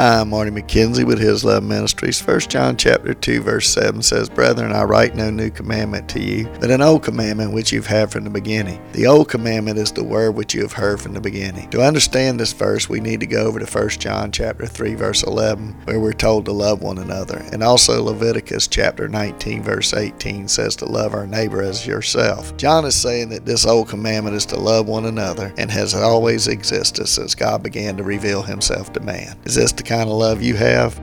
Hi, I'm Marty McKenzie with His Love Ministries. 1 John chapter 2 verse 7 says, Brethren, I write no new commandment to you, but an old commandment which you've had from the beginning. The old commandment is the word which you have heard from the beginning. To understand this verse, we need to go over to 1 John chapter 3 verse 11, where we're told to love one another. And also Leviticus chapter 19 verse 18 says to love our neighbor as yourself. John is saying that this old commandment is to love one another and has always existed since God began to reveal himself to man. Is this the kind of love you have?